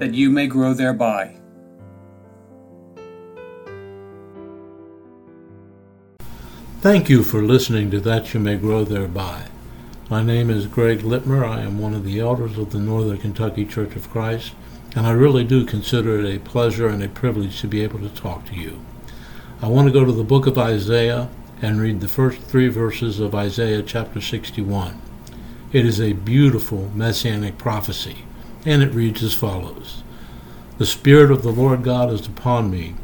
that you may grow thereby. Thank you for listening to That You May Grow Thereby. My name is Greg Litmer. I am one of the elders of the Northern Kentucky Church of Christ, and I really do consider it a pleasure and a privilege to be able to talk to you. I want to go to the book of Isaiah and read the first three verses of Isaiah chapter 61. It is a beautiful messianic prophecy, and it reads as follows The Spirit of the Lord God is upon me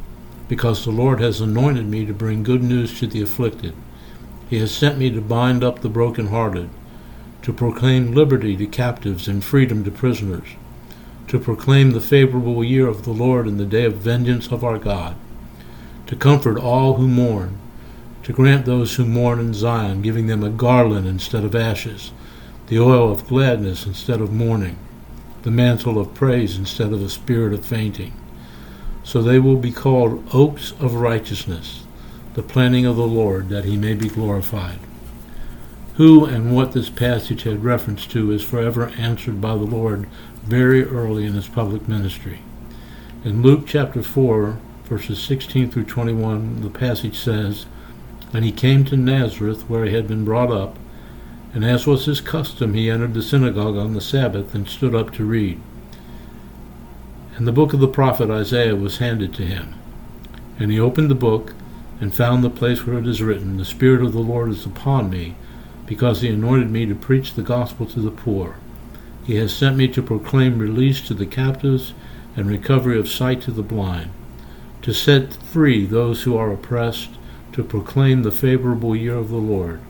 because the Lord has anointed me to bring good news to the afflicted. He has sent me to bind up the brokenhearted, to proclaim liberty to captives and freedom to prisoners, to proclaim the favorable year of the Lord and the day of vengeance of our God, to comfort all who mourn, to grant those who mourn in Zion, giving them a garland instead of ashes, the oil of gladness instead of mourning, the mantle of praise instead of a spirit of fainting so they will be called oaks of righteousness, the planting of the Lord, that he may be glorified. Who and what this passage had reference to is forever answered by the Lord very early in his public ministry. In Luke chapter 4, verses 16 through 21, the passage says, And he came to Nazareth, where he had been brought up, and as was his custom, he entered the synagogue on the Sabbath and stood up to read. And the book of the prophet Isaiah was handed to him. And he opened the book and found the place where it is written, The Spirit of the Lord is upon me, because he anointed me to preach the gospel to the poor. He has sent me to proclaim release to the captives and recovery of sight to the blind, to set free those who are oppressed, to proclaim the favorable year of the Lord.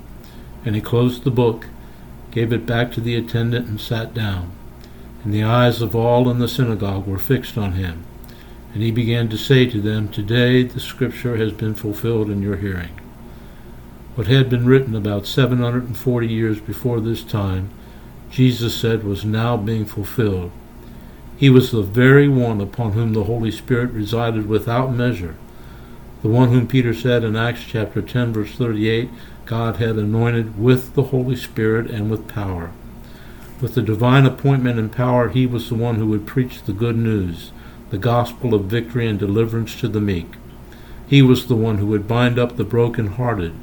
And he closed the book, gave it back to the attendant, and sat down and the eyes of all in the synagogue were fixed on him. And he began to say to them, Today the scripture has been fulfilled in your hearing. What had been written about 740 years before this time, Jesus said was now being fulfilled. He was the very one upon whom the Holy Spirit resided without measure, the one whom Peter said in Acts chapter 10 verse 38, God had anointed with the Holy Spirit and with power. With the divine appointment and power, he was the one who would preach the good news, the gospel of victory and deliverance to the meek. He was the one who would bind up the broken-hearted,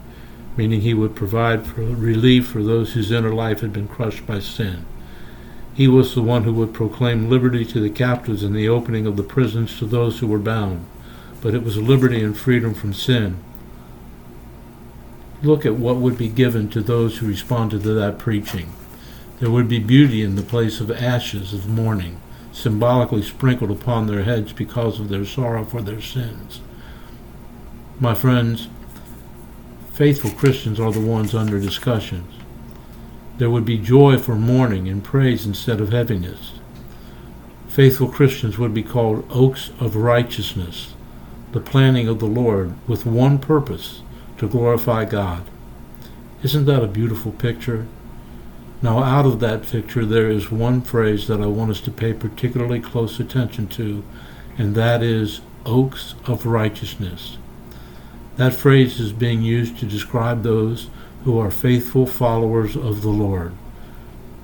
meaning he would provide for relief for those whose inner life had been crushed by sin. He was the one who would proclaim liberty to the captives and the opening of the prisons to those who were bound. But it was liberty and freedom from sin. Look at what would be given to those who responded to that preaching. There would be beauty in the place of ashes of mourning, symbolically sprinkled upon their heads because of their sorrow for their sins. My friends, faithful Christians are the ones under discussion. There would be joy for mourning and praise instead of heaviness. Faithful Christians would be called oaks of righteousness, the planting of the Lord with one purpose to glorify God. Isn't that a beautiful picture? Now, out of that picture, there is one phrase that I want us to pay particularly close attention to, and that is oaks of righteousness. That phrase is being used to describe those who are faithful followers of the Lord.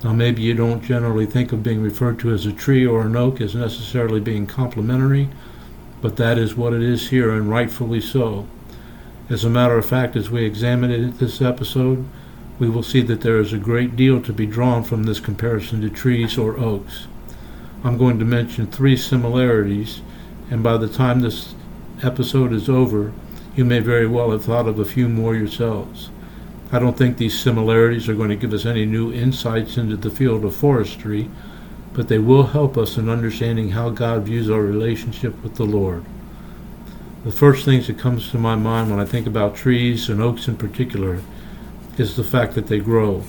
Now, maybe you don't generally think of being referred to as a tree or an oak as necessarily being complimentary, but that is what it is here, and rightfully so. As a matter of fact, as we examine it this episode, we will see that there is a great deal to be drawn from this comparison to trees or oaks. I'm going to mention three similarities, and by the time this episode is over, you may very well have thought of a few more yourselves. I don't think these similarities are going to give us any new insights into the field of forestry, but they will help us in understanding how God views our relationship with the Lord. The first things that comes to my mind when I think about trees and oaks in particular is the fact that they grow.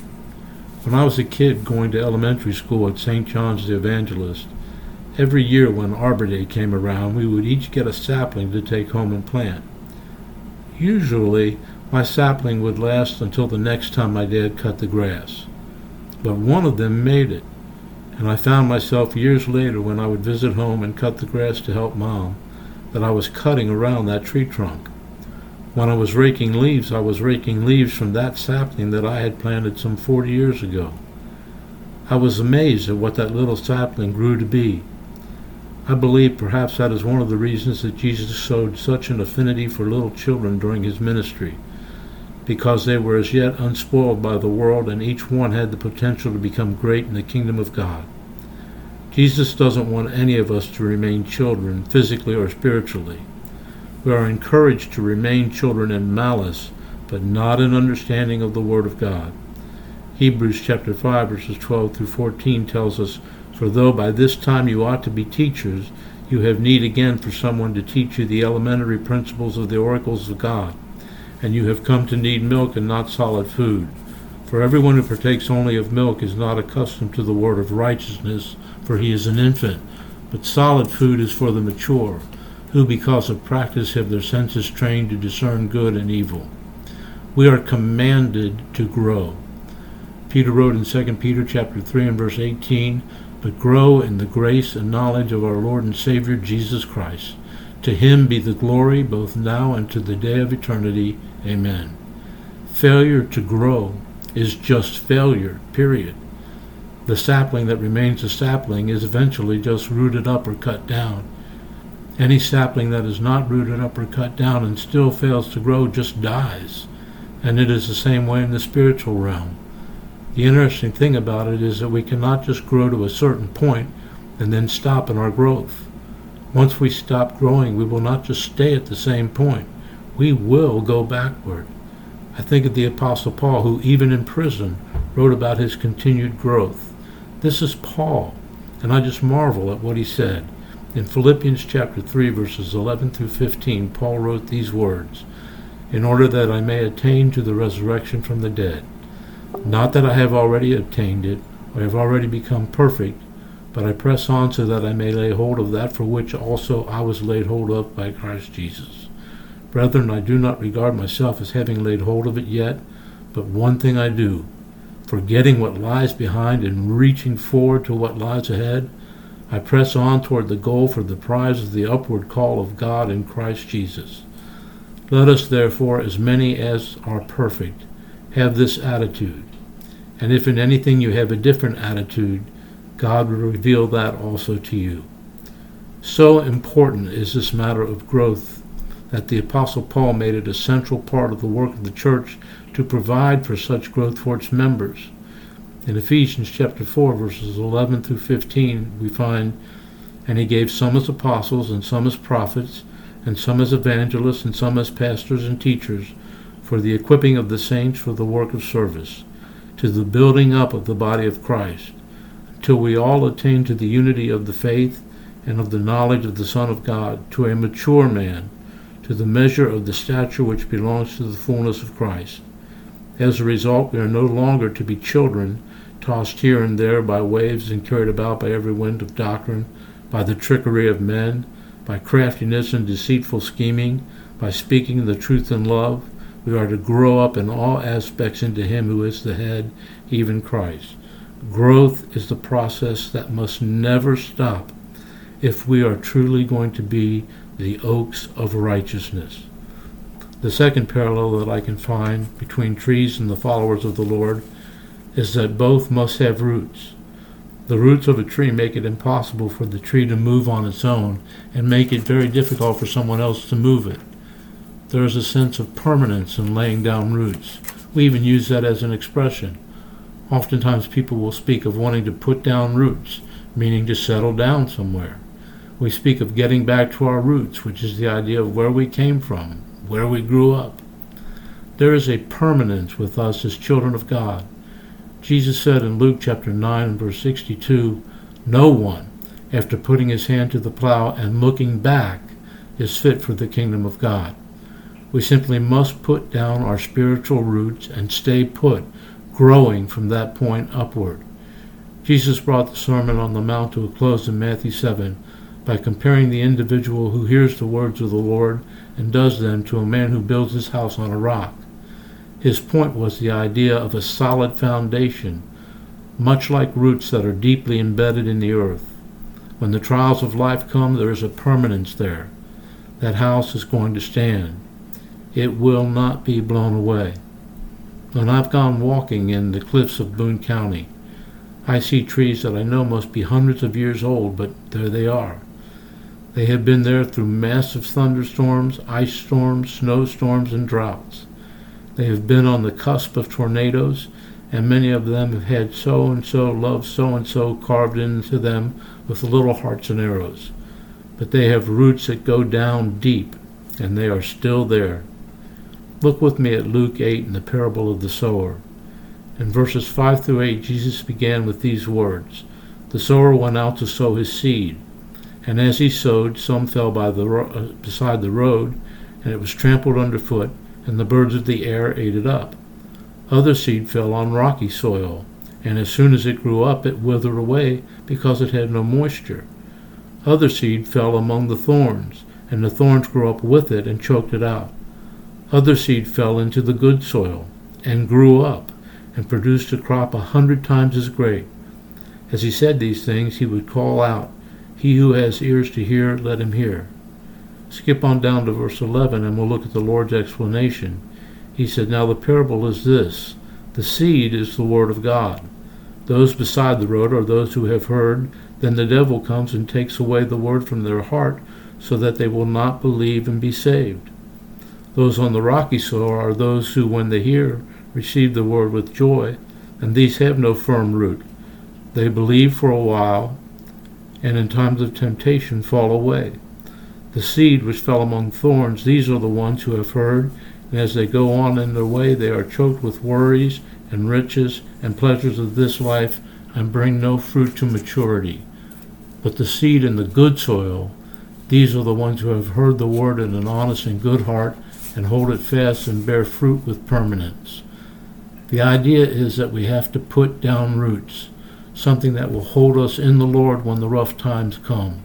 When I was a kid going to elementary school at St. John's the Evangelist, every year when Arbor Day came around, we would each get a sapling to take home and plant. Usually, my sapling would last until the next time my dad cut the grass. But one of them made it, and I found myself years later when I would visit home and cut the grass to help Mom that I was cutting around that tree trunk. When I was raking leaves, I was raking leaves from that sapling that I had planted some 40 years ago. I was amazed at what that little sapling grew to be. I believe perhaps that is one of the reasons that Jesus showed such an affinity for little children during his ministry, because they were as yet unspoiled by the world and each one had the potential to become great in the kingdom of God. Jesus doesn't want any of us to remain children, physically or spiritually. We are encouraged to remain children in malice, but not in understanding of the Word of God. Hebrews chapter 5 verses 12 through 14 tells us, For though by this time you ought to be teachers, you have need again for someone to teach you the elementary principles of the oracles of God, and you have come to need milk and not solid food. For everyone who partakes only of milk is not accustomed to the word of righteousness, for he is an infant, but solid food is for the mature who because of practice have their senses trained to discern good and evil. We are commanded to grow. Peter wrote in 2 Peter chapter 3 and verse 18, but grow in the grace and knowledge of our Lord and Savior Jesus Christ. To him be the glory both now and to the day of eternity. Amen. Failure to grow is just failure, period. The sapling that remains a sapling is eventually just rooted up or cut down. Any sapling that is not rooted up or cut down and still fails to grow just dies. And it is the same way in the spiritual realm. The interesting thing about it is that we cannot just grow to a certain point and then stop in our growth. Once we stop growing, we will not just stay at the same point. We will go backward. I think of the Apostle Paul, who, even in prison, wrote about his continued growth. This is Paul, and I just marvel at what he said. In Philippians chapter 3, verses 11 through 15, Paul wrote these words In order that I may attain to the resurrection from the dead. Not that I have already obtained it, or have already become perfect, but I press on so that I may lay hold of that for which also I was laid hold of by Christ Jesus. Brethren, I do not regard myself as having laid hold of it yet, but one thing I do, forgetting what lies behind and reaching forward to what lies ahead. I press on toward the goal for the prize of the upward call of God in Christ Jesus. Let us therefore, as many as are perfect, have this attitude. And if in anything you have a different attitude, God will reveal that also to you. So important is this matter of growth that the Apostle Paul made it a central part of the work of the church to provide for such growth for its members. In Ephesians chapter 4, verses 11 through 15, we find, And he gave some as apostles, and some as prophets, and some as evangelists, and some as pastors and teachers, for the equipping of the saints for the work of service, to the building up of the body of Christ, until we all attain to the unity of the faith and of the knowledge of the Son of God, to a mature man, to the measure of the stature which belongs to the fullness of Christ. As a result, we are no longer to be children, tossed here and there by waves and carried about by every wind of doctrine, by the trickery of men, by craftiness and deceitful scheming, by speaking the truth in love. We are to grow up in all aspects into Him who is the head, even Christ. Growth is the process that must never stop if we are truly going to be the oaks of righteousness. The second parallel that I can find between trees and the followers of the Lord is that both must have roots. The roots of a tree make it impossible for the tree to move on its own and make it very difficult for someone else to move it. There is a sense of permanence in laying down roots. We even use that as an expression. Oftentimes people will speak of wanting to put down roots, meaning to settle down somewhere. We speak of getting back to our roots, which is the idea of where we came from, where we grew up. There is a permanence with us as children of God. Jesus said in Luke chapter 9 and verse 62, No one, after putting his hand to the plow and looking back, is fit for the kingdom of God. We simply must put down our spiritual roots and stay put, growing from that point upward. Jesus brought the Sermon on the Mount to a close in Matthew 7 by comparing the individual who hears the words of the Lord and does them to a man who builds his house on a rock. His point was the idea of a solid foundation, much like roots that are deeply embedded in the earth. When the trials of life come, there is a permanence there. That house is going to stand. It will not be blown away. When I've gone walking in the cliffs of Boone County, I see trees that I know must be hundreds of years old, but there they are. They have been there through massive thunderstorms, ice storms, snowstorms, and droughts. They have been on the cusp of tornadoes, and many of them have had so and so love so and so carved into them with little hearts and arrows. But they have roots that go down deep, and they are still there. Look with me at Luke 8 in the parable of the sower. In verses 5 through 8, Jesus began with these words The sower went out to sow his seed. And as he sowed, some fell by the ro- uh, beside the road, and it was trampled underfoot, and the birds of the air ate it up. Other seed fell on rocky soil, and as soon as it grew up, it withered away because it had no moisture. Other seed fell among the thorns, and the thorns grew up with it and choked it out. Other seed fell into the good soil, and grew up and produced a crop a hundred times as great. As he said these things, he would call out, He who has ears to hear, let him hear. Skip on down to verse 11 and we'll look at the Lord's explanation. He said, Now the parable is this the seed is the word of God. Those beside the road are those who have heard. Then the devil comes and takes away the word from their heart, so that they will not believe and be saved. Those on the rocky soil are those who, when they hear, receive the word with joy, and these have no firm root. They believe for a while, and in times of temptation fall away. The seed which fell among thorns, these are the ones who have heard, and as they go on in their way, they are choked with worries and riches and pleasures of this life, and bring no fruit to maturity. But the seed in the good soil, these are the ones who have heard the word in an honest and good heart, and hold it fast and bear fruit with permanence. The idea is that we have to put down roots, something that will hold us in the Lord when the rough times come.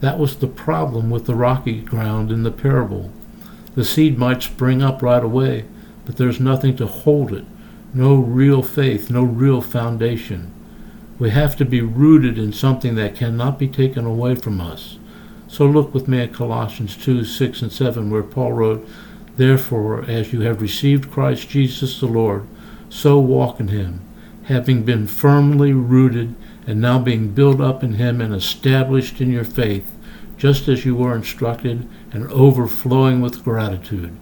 That was the problem with the rocky ground in the parable. The seed might spring up right away, but there's nothing to hold it, no real faith, no real foundation. We have to be rooted in something that cannot be taken away from us. So look with me at Colossians 2 6 and 7, where Paul wrote, Therefore, as you have received Christ Jesus the Lord, so walk in him, having been firmly rooted and now being built up in him and established in your faith, just as you were instructed, and overflowing with gratitude.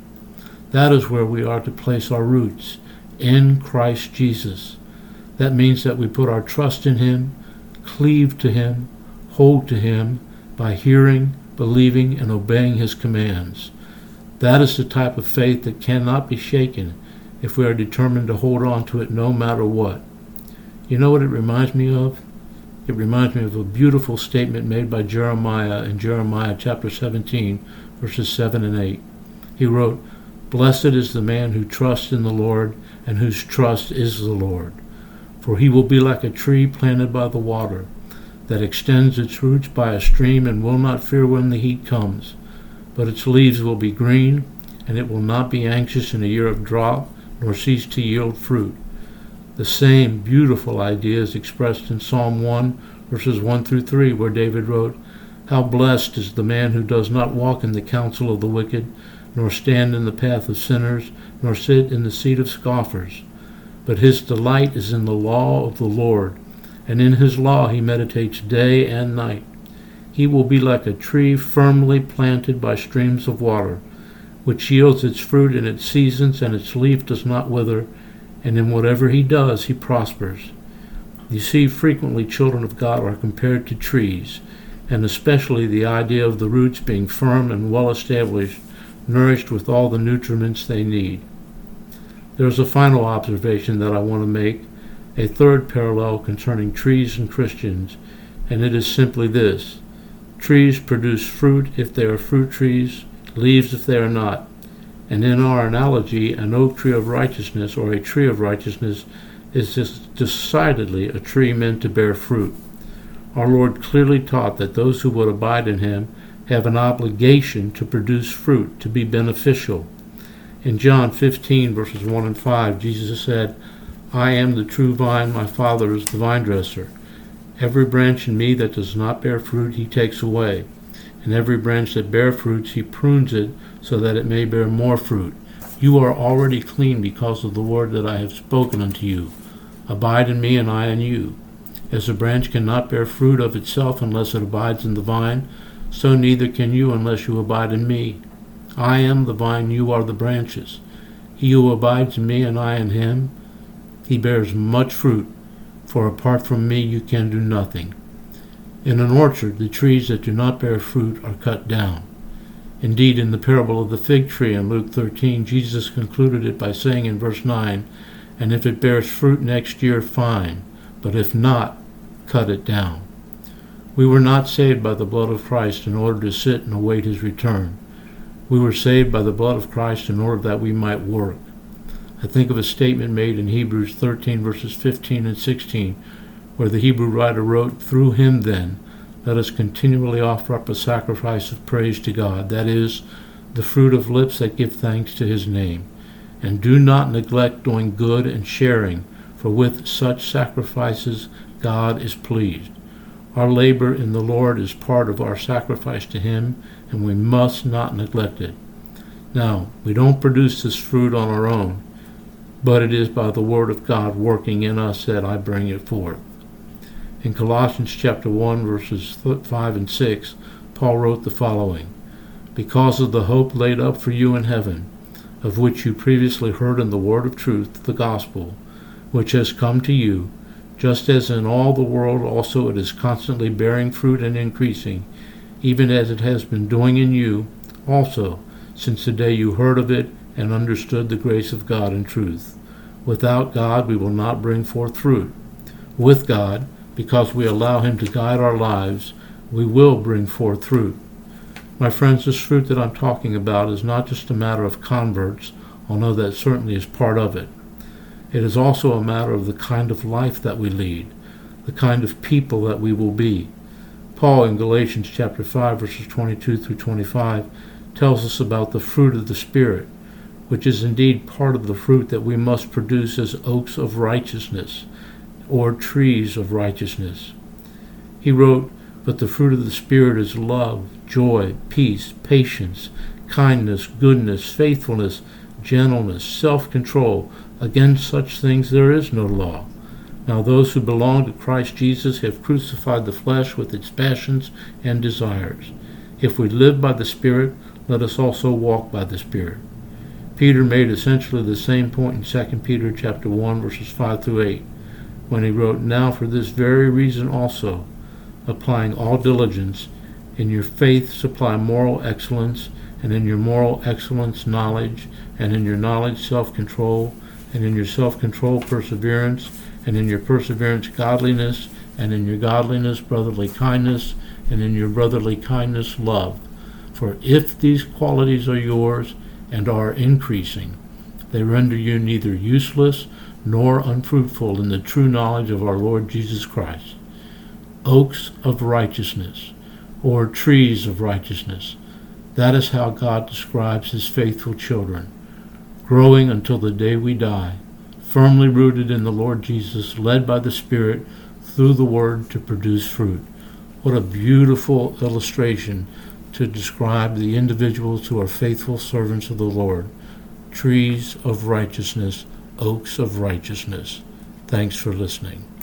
That is where we are to place our roots, in Christ Jesus. That means that we put our trust in him, cleave to him, hold to him by hearing, believing, and obeying his commands. That is the type of faith that cannot be shaken if we are determined to hold on to it no matter what. You know what it reminds me of? It reminds me of a beautiful statement made by Jeremiah in Jeremiah chapter 17, verses 7 and 8. He wrote, Blessed is the man who trusts in the Lord and whose trust is the Lord. For he will be like a tree planted by the water, that extends its roots by a stream and will not fear when the heat comes. But its leaves will be green, and it will not be anxious in a year of drought, nor cease to yield fruit. The same beautiful idea is expressed in Psalm 1, verses 1 through 3, where David wrote, How blessed is the man who does not walk in the counsel of the wicked, nor stand in the path of sinners, nor sit in the seat of scoffers. But his delight is in the law of the Lord, and in his law he meditates day and night. He will be like a tree firmly planted by streams of water which yields its fruit in its seasons, and its leaf does not wither, and in whatever he does, he prospers. You see, frequently children of God are compared to trees, and especially the idea of the roots being firm and well established, nourished with all the nutriments they need. There's a final observation that I want to make, a third parallel concerning trees and Christians, and it is simply this trees produce fruit if they are fruit trees leaves if they are not. And in our analogy, an oak tree of righteousness or a tree of righteousness is decidedly a tree meant to bear fruit. Our Lord clearly taught that those who would abide in him have an obligation to produce fruit, to be beneficial. In John 15, verses 1 and 5, Jesus said, I am the true vine, my Father is the vine dresser. Every branch in me that does not bear fruit, he takes away. And every branch that bear fruits, he prunes it so that it may bear more fruit. You are already clean because of the word that I have spoken unto you. Abide in me, and I in you. As a branch cannot bear fruit of itself unless it abides in the vine, so neither can you unless you abide in me. I am the vine, you are the branches. He who abides in me, and I in him, he bears much fruit, for apart from me you can do nothing. In an orchard, the trees that do not bear fruit are cut down. Indeed, in the parable of the fig tree in Luke 13, Jesus concluded it by saying in verse 9, And if it bears fruit next year, fine, but if not, cut it down. We were not saved by the blood of Christ in order to sit and await his return. We were saved by the blood of Christ in order that we might work. I think of a statement made in Hebrews 13, verses 15 and 16, where the Hebrew writer wrote, Through him, then, let us continually offer up a sacrifice of praise to God, that is, the fruit of lips that give thanks to his name. And do not neglect doing good and sharing, for with such sacrifices God is pleased. Our labor in the Lord is part of our sacrifice to him, and we must not neglect it. Now, we don't produce this fruit on our own but it is by the word of God working in us that I bring it forth. In Colossians chapter 1 verses 5 and 6, Paul wrote the following: Because of the hope laid up for you in heaven, of which you previously heard in the word of truth, the gospel, which has come to you, just as in all the world also it is constantly bearing fruit and increasing, even as it has been doing in you also, since the day you heard of it and understood the grace of God in truth. Without God, we will not bring forth fruit. With God, because we allow Him to guide our lives, we will bring forth fruit. My friends, this fruit that I'm talking about is not just a matter of converts, although that certainly is part of it. It is also a matter of the kind of life that we lead, the kind of people that we will be. Paul in Galatians chapter 5 verses 22 through 25 tells us about the fruit of the Spirit which is indeed part of the fruit that we must produce as oaks of righteousness, or trees of righteousness. He wrote, But the fruit of the Spirit is love, joy, peace, patience, kindness, goodness, faithfulness, gentleness, self control. Against such things there is no law. Now those who belong to Christ Jesus have crucified the flesh with its passions and desires. If we live by the Spirit, let us also walk by the Spirit. Peter made essentially the same point in 2 Peter chapter 1 verses 5 through 8 when he wrote, Now for this very reason also, applying all diligence, in your faith supply moral excellence, and in your moral excellence knowledge, and in your knowledge self-control, and in your self-control perseverance, and in your perseverance godliness, and in your godliness brotherly kindness, and in your brotherly kindness love. For if these qualities are yours, and are increasing. They render you neither useless nor unfruitful in the true knowledge of our Lord Jesus Christ. Oaks of righteousness, or trees of righteousness. That is how God describes his faithful children, growing until the day we die, firmly rooted in the Lord Jesus, led by the Spirit through the Word to produce fruit. What a beautiful illustration to describe the individuals who are faithful servants of the Lord, trees of righteousness, oaks of righteousness. Thanks for listening.